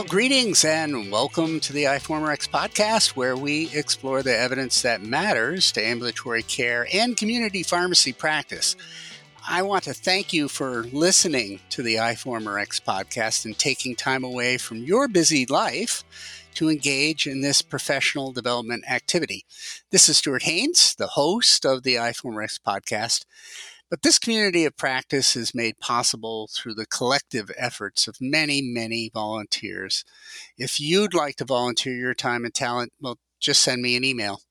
Well, greetings and welcome to the iForumRx podcast, where we explore the evidence that matters to ambulatory care and community pharmacy practice. I want to thank you for listening to the iForumRx podcast and taking time away from your busy life to engage in this professional development activity. This is Stuart Haines, the host of the iForumRx podcast. But this community of practice is made possible through the collective efforts of many, many volunteers. If you'd like to volunteer your time and talent, well, just send me an email.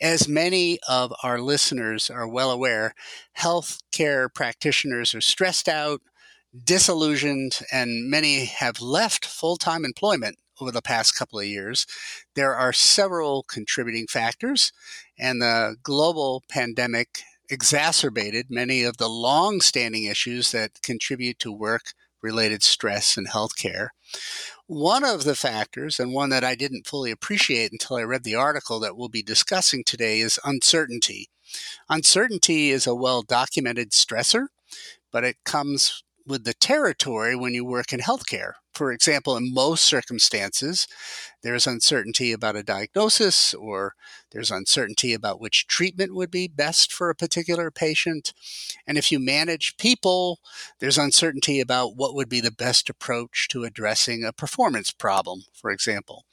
As many of our listeners are well aware, healthcare practitioners are stressed out, disillusioned, and many have left full time employment over the past couple of years. There are several contributing factors, and the global pandemic exacerbated many of the long standing issues that contribute to work related stress in healthcare. One of the factors, and one that I didn't fully appreciate until I read the article that we'll be discussing today, is uncertainty. Uncertainty is a well documented stressor, but it comes with the territory when you work in healthcare. For example, in most circumstances, there's uncertainty about a diagnosis or there's uncertainty about which treatment would be best for a particular patient. And if you manage people, there's uncertainty about what would be the best approach to addressing a performance problem, for example.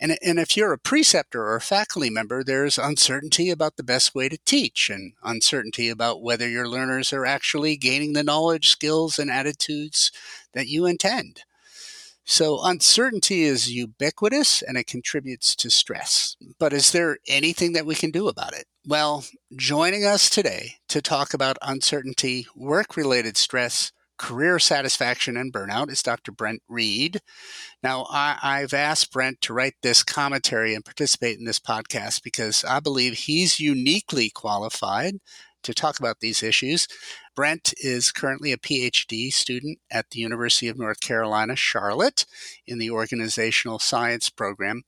And, and if you're a preceptor or a faculty member, there's uncertainty about the best way to teach and uncertainty about whether your learners are actually gaining the knowledge, skills, and attitudes that you intend. So uncertainty is ubiquitous and it contributes to stress. But is there anything that we can do about it? Well, joining us today to talk about uncertainty, work related stress, career satisfaction, and burnout is Dr. Brent Reed. Now, I, have asked Brent to write this commentary and participate in this podcast because I believe he's uniquely qualified to talk about these issues. Brent is currently a PhD student at the University of North Carolina, Charlotte, in the organizational science program.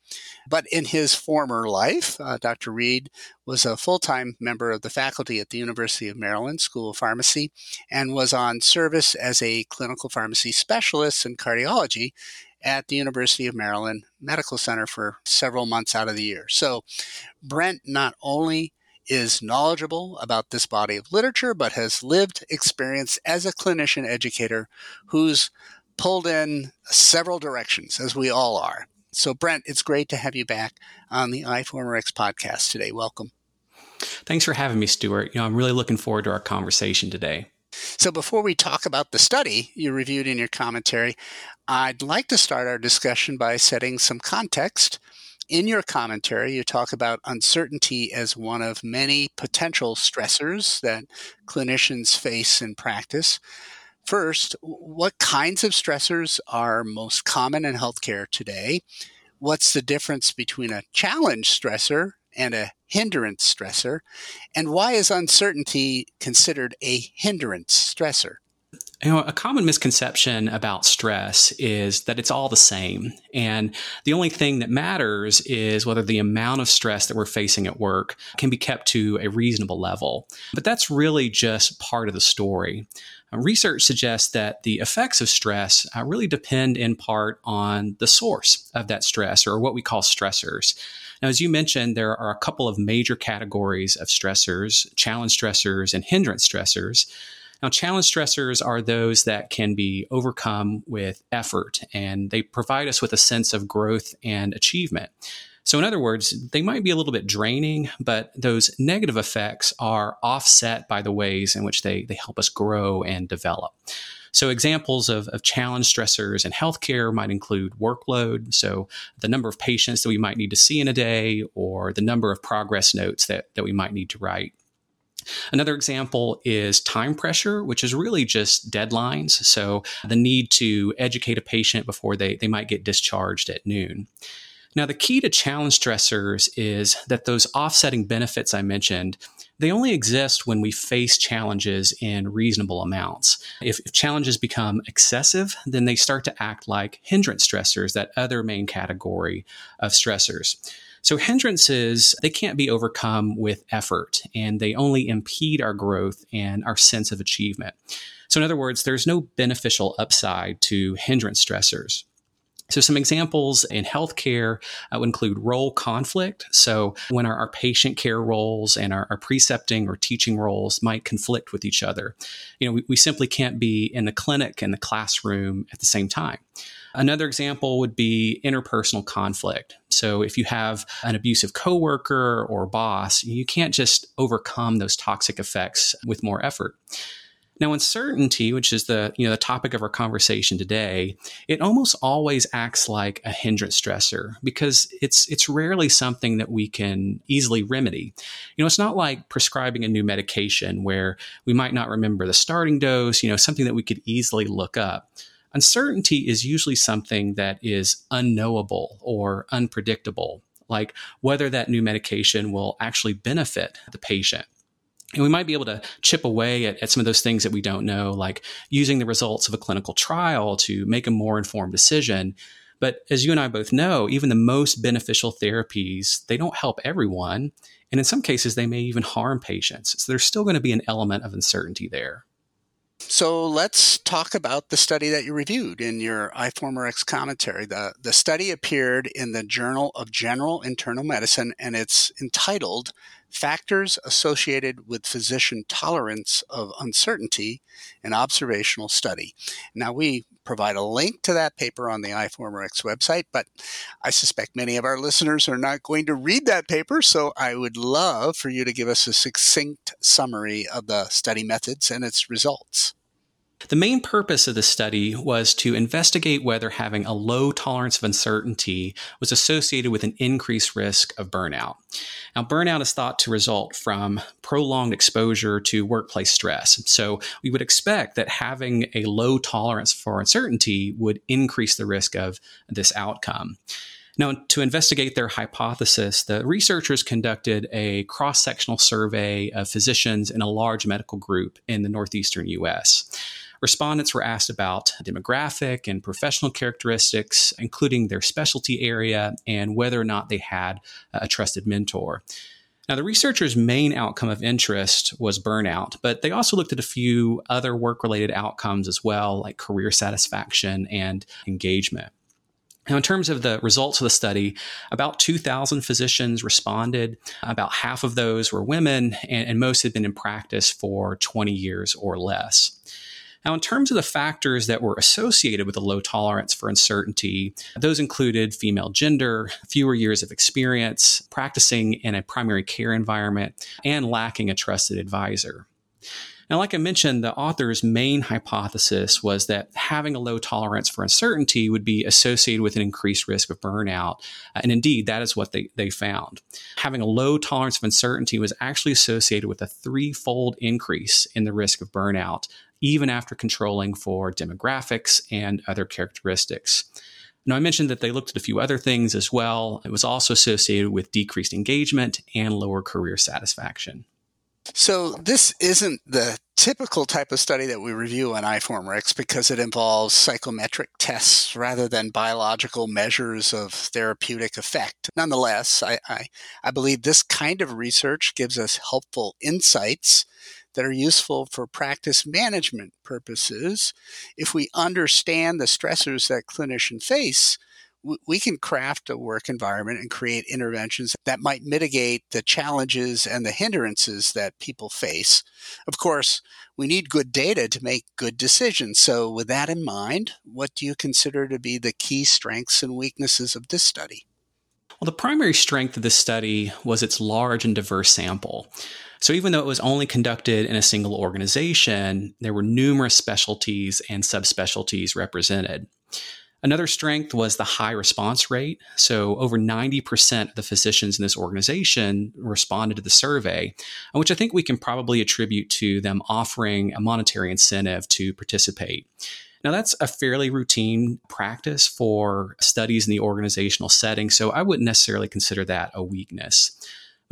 But in his former life, uh, Dr. Reed was a full time member of the faculty at the University of Maryland School of Pharmacy and was on service as a clinical pharmacy specialist in cardiology at the University of Maryland Medical Center for several months out of the year. So, Brent not only is knowledgeable about this body of literature, but has lived experience as a clinician educator who's pulled in several directions, as we all are. So, Brent, it's great to have you back on the iForumRx podcast today. Welcome. Thanks for having me, Stuart. You know, I'm really looking forward to our conversation today. So, before we talk about the study you reviewed in your commentary, I'd like to start our discussion by setting some context in your commentary, you talk about uncertainty as one of many potential stressors that clinicians face in practice. First, what kinds of stressors are most common in healthcare today? What's the difference between a challenge stressor and a hindrance stressor? And why is uncertainty considered a hindrance stressor? You know, a common misconception about stress is that it's all the same. And the only thing that matters is whether the amount of stress that we're facing at work can be kept to a reasonable level. But that's really just part of the story. Uh, research suggests that the effects of stress uh, really depend in part on the source of that stress or what we call stressors. Now, as you mentioned, there are a couple of major categories of stressors challenge stressors and hindrance stressors. Now, challenge stressors are those that can be overcome with effort and they provide us with a sense of growth and achievement. So, in other words, they might be a little bit draining, but those negative effects are offset by the ways in which they, they help us grow and develop. So, examples of, of challenge stressors in healthcare might include workload, so the number of patients that we might need to see in a day, or the number of progress notes that, that we might need to write. Another example is time pressure, which is really just deadlines. So the need to educate a patient before they, they might get discharged at noon. Now, the key to challenge stressors is that those offsetting benefits I mentioned, they only exist when we face challenges in reasonable amounts. If, if, challenges become excessive, then they start to act like hindrance stressors, that other main category of stressors. So hindrances, they can't be overcome with effort and they only impede our growth and our sense of achievement. So in other words, there's no beneficial upside to hindrance stressors. So, some examples in healthcare uh, would include role conflict. So, when our, our patient care roles and our, our, precepting or teaching roles might conflict with each other, you know, we, we simply can't be in the clinic and the classroom at the same time. Another example would be interpersonal conflict. So, if you have an abusive coworker or boss, you can't just overcome those toxic effects with more effort. Now, uncertainty, which is the you know the topic of our conversation today, it almost always acts like a hindrance stressor because it's it's rarely something that we can easily remedy. You know, it's not like prescribing a new medication where we might not remember the starting dose. You know, something that we could easily look up. Uncertainty is usually something that is unknowable or unpredictable, like whether that new medication will actually benefit the patient and we might be able to chip away at, at, some of those things that we don't know, like using the results of a clinical trial to make a more informed decision. But as you and I both know, even the most beneficial therapies, they don't help everyone. And in some cases, they may even harm patients. So there's still going to be an element of uncertainty there. So let's talk about the study that you reviewed in your iForumRx commentary. The, the study appeared in the Journal of General Internal Medicine and it's entitled Factors Associated with Physician Tolerance of Uncertainty an Observational Study. Now, we provide a link to that paper on the iForumRx website, but I suspect many of our listeners are not going to read that paper, so I would love for you to give us a succinct summary of the study methods and its results. The main purpose of the study was to investigate whether having a low tolerance of uncertainty was associated with an increased risk of burnout. Now, burnout is thought to result from prolonged exposure to workplace stress. So, we would expect that having a low tolerance for uncertainty would increase the risk of this outcome. Now, to investigate their hypothesis, the researchers conducted a cross sectional survey of physicians in a large medical group in the northeastern US. Respondents were asked about demographic and professional characteristics, including their specialty area and whether or not they had a trusted mentor. Now, the researchers' main outcome of interest was burnout, but they also looked at a few other work related outcomes as well, like career satisfaction and engagement. Now, in terms of the results of the study, about 2,000 physicians responded. About half of those were women, and, and most had been in practice for 20 years or less. Now, in terms of the factors that were associated with a low tolerance for uncertainty, those included female gender, fewer years of experience, practicing in a primary care environment, and lacking a trusted advisor. Now, like I mentioned, the author's main hypothesis was that having a low tolerance for uncertainty would be associated with an increased risk of burnout. Uh, and indeed, that is what they, they found. Having a low tolerance of uncertainty was actually associated with a threefold increase in the risk of burnout even after controlling for demographics and other characteristics. Now, I mentioned that they looked at a few other things as well. It was also associated with decreased engagement and lower career satisfaction. So, this isn't the typical type of study that we review on iForumRx because it involves psychometric tests rather than biological measures of therapeutic effect. Nonetheless, I, I, I believe this kind of research gives us helpful insights that are useful for practice management purposes. If we understand the stressors that clinicians face, we can craft a work environment and create interventions that might mitigate the challenges and the hindrances that people face. Of course, we need good data to make good decisions. So, with that in mind, what do you consider to be the key strengths and weaknesses of this study? Well, the primary strength of this study was its large and diverse sample. So even though it was only conducted in a single organization, there were numerous specialties and subspecialties represented. Another strength was the high response rate. So, over 90% of the physicians in this organization responded to the survey, which I think we can probably attribute to them offering a monetary incentive to participate. Now, that's a fairly routine practice for studies in the organizational setting, so I wouldn't necessarily consider that a weakness.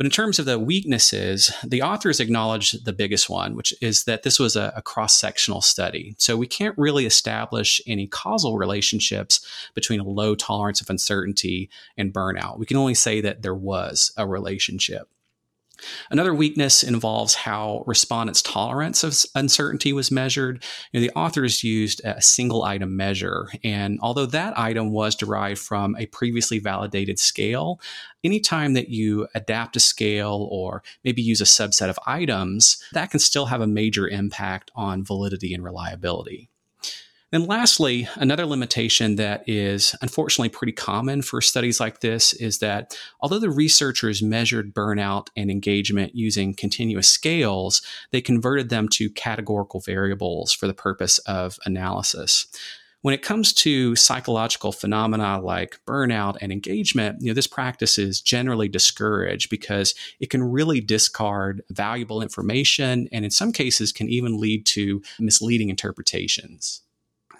But in terms of the weaknesses, the authors acknowledge the biggest one, which is that this was a, a cross sectional study. So we can't really establish any causal relationships between a low tolerance of uncertainty and burnout. We can only say that there was a relationship. Another weakness involves how respondents' tolerance of uncertainty was measured. You know, the authors used a single item measure, and although that item was derived from a previously validated scale, anytime that you adapt a scale or maybe use a subset of items, that can still have a major impact on validity and reliability. And lastly, another limitation that is unfortunately pretty common for studies like this is that although the researchers measured burnout and engagement using continuous scales, they converted them to categorical variables for the purpose of analysis when it comes to psychological phenomena like burnout and engagement, you know, this practice is generally discouraged because it can really discard valuable information and in some cases can even lead to misleading interpretations.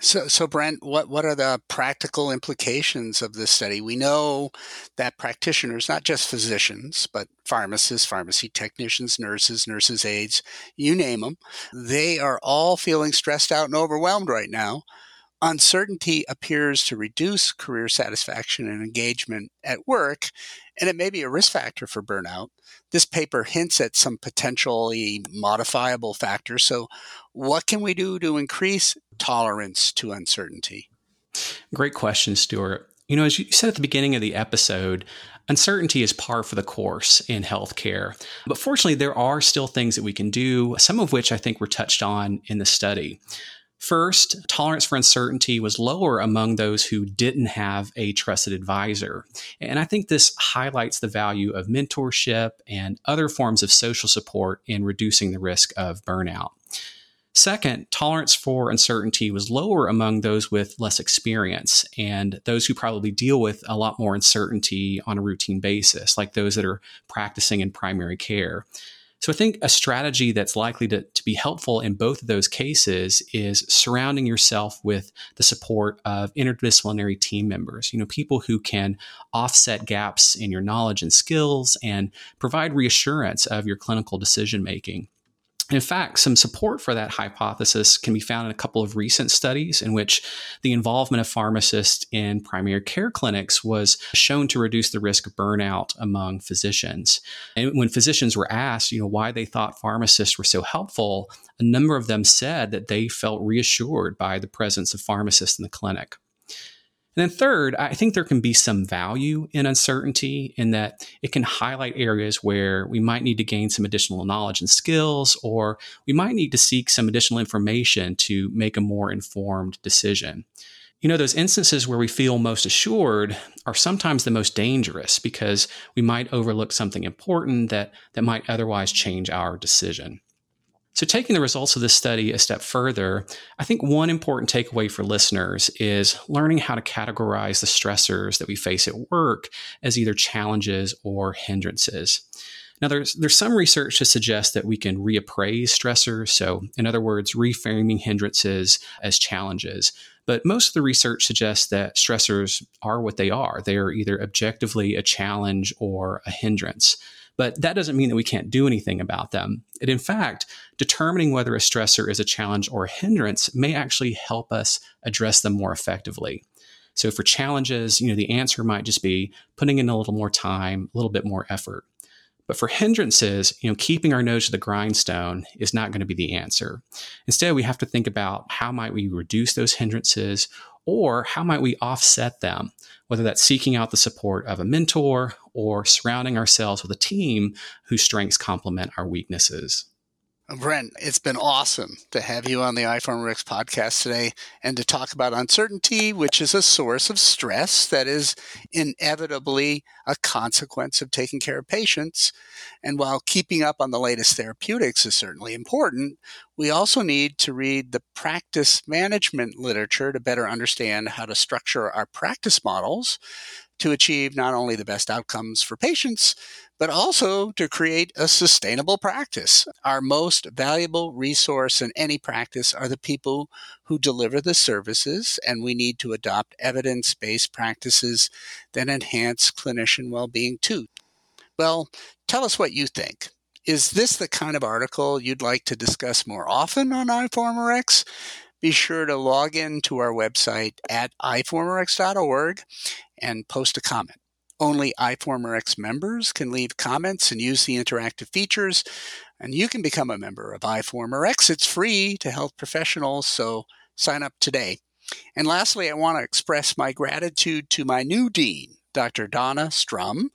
So, so Brent, what, what are the practical implications of this study? We know that practitioners, not just physicians, but pharmacists, pharmacy technicians, nurses, nurses' aides, you name them, they are all feeling stressed out and overwhelmed right now. Uncertainty appears to reduce career satisfaction and engagement at work, and it may be a risk factor for burnout. This paper hints at some potentially modifiable factors. So, what can we do to increase tolerance to uncertainty? Great question, Stuart. You know, as you said at the beginning of the episode, uncertainty is par for the course in healthcare. But fortunately, there are still things that we can do, some of which I think were touched on in the study. First, tolerance for uncertainty was lower among those who didn't have a trusted advisor. And I think this highlights the value of mentorship and other forms of social support in reducing the risk of burnout. Second, tolerance for uncertainty was lower among those with less experience and those who probably deal with a lot more uncertainty on a routine basis, like those that are practicing in primary care. So I think a strategy that's likely to, to be helpful in both of those cases is surrounding yourself with the support of interdisciplinary team members, you know, people who can offset gaps in your knowledge and skills and provide reassurance of your clinical decision making. In fact, some support for that hypothesis can be found in a couple of recent studies in which the involvement of pharmacists in primary care clinics was shown to reduce the risk of burnout among physicians. And when physicians were asked, you know, why they thought pharmacists were so helpful, a number of them said that they felt reassured by the presence of pharmacists in the clinic. And then, third, I think there can be some value in uncertainty in that it can highlight areas where we might need to gain some additional knowledge and skills, or we might need to seek some additional information to make a more informed decision. You know, those instances where we feel most assured are sometimes the most dangerous because we might overlook something important that, that might otherwise change our decision. So, taking the results of this study a step further, I think one important takeaway for listeners is learning how to categorize the stressors that we face at work as either challenges or hindrances. Now, there's, there's some research to suggest that we can reappraise stressors. So, in other words, reframing hindrances as challenges. But most of the research suggests that stressors are what they are. They are either objectively a challenge or a hindrance. But that doesn't mean that we can't do anything about them. And in fact, determining whether a stressor is a challenge or a hindrance may actually help us address them more effectively. So for challenges, you know, the answer might just be putting in a little more time, a little bit more effort. But for hindrances, you know, keeping our nose to the grindstone is not going to be the answer. Instead, we have to think about how might we reduce those hindrances or how might we offset them, whether that's seeking out the support of a mentor or surrounding ourselves with a team whose strengths complement our weaknesses. Brent, it's been awesome to have you on the iForumRx podcast today and to talk about uncertainty, which is a source of stress that is inevitably a consequence of taking care of patients. And while keeping up on the latest therapeutics is certainly important, we also need to read the practice management literature to better understand how to structure our practice models to achieve not only the best outcomes for patients, but also to create a sustainable practice. Our most valuable resource in any practice are the people who deliver the services, and we need to adopt evidence based practices that enhance clinician well being too. Well, tell us what you think. Is this the kind of article you'd like to discuss more often on iForumRx? Be sure to log in to our website at iForumRx.org and post a comment. Only iForumRx members can leave comments and use the interactive features, and you can become a member of iForumRx. It's free to health professionals, so sign up today. And lastly, I want to express my gratitude to my new dean, Dr. Donna Strum,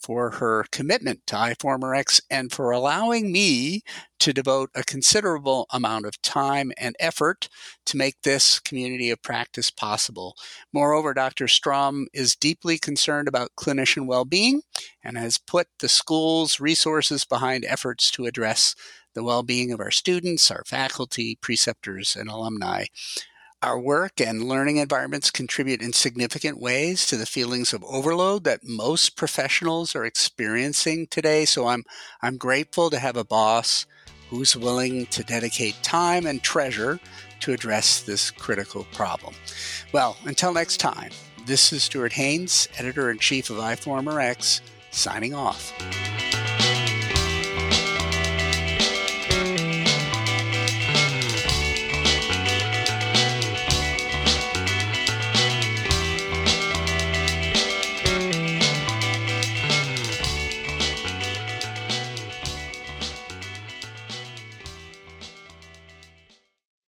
for her commitment to iForumRx and for allowing me to devote a considerable amount of time and effort to make this community of practice possible. Moreover, Dr. Strum is deeply concerned about clinician well being and has put the school's resources behind efforts to address the well being of our students, our faculty, preceptors, and alumni. Our work and learning environments contribute in significant ways to the feelings of overload that most professionals are experiencing today. So I'm, I'm grateful to have a boss who's willing to dedicate time and treasure to address this critical problem. Well, until next time, this is Stuart Haines, editor in chief of iForumRx, signing off.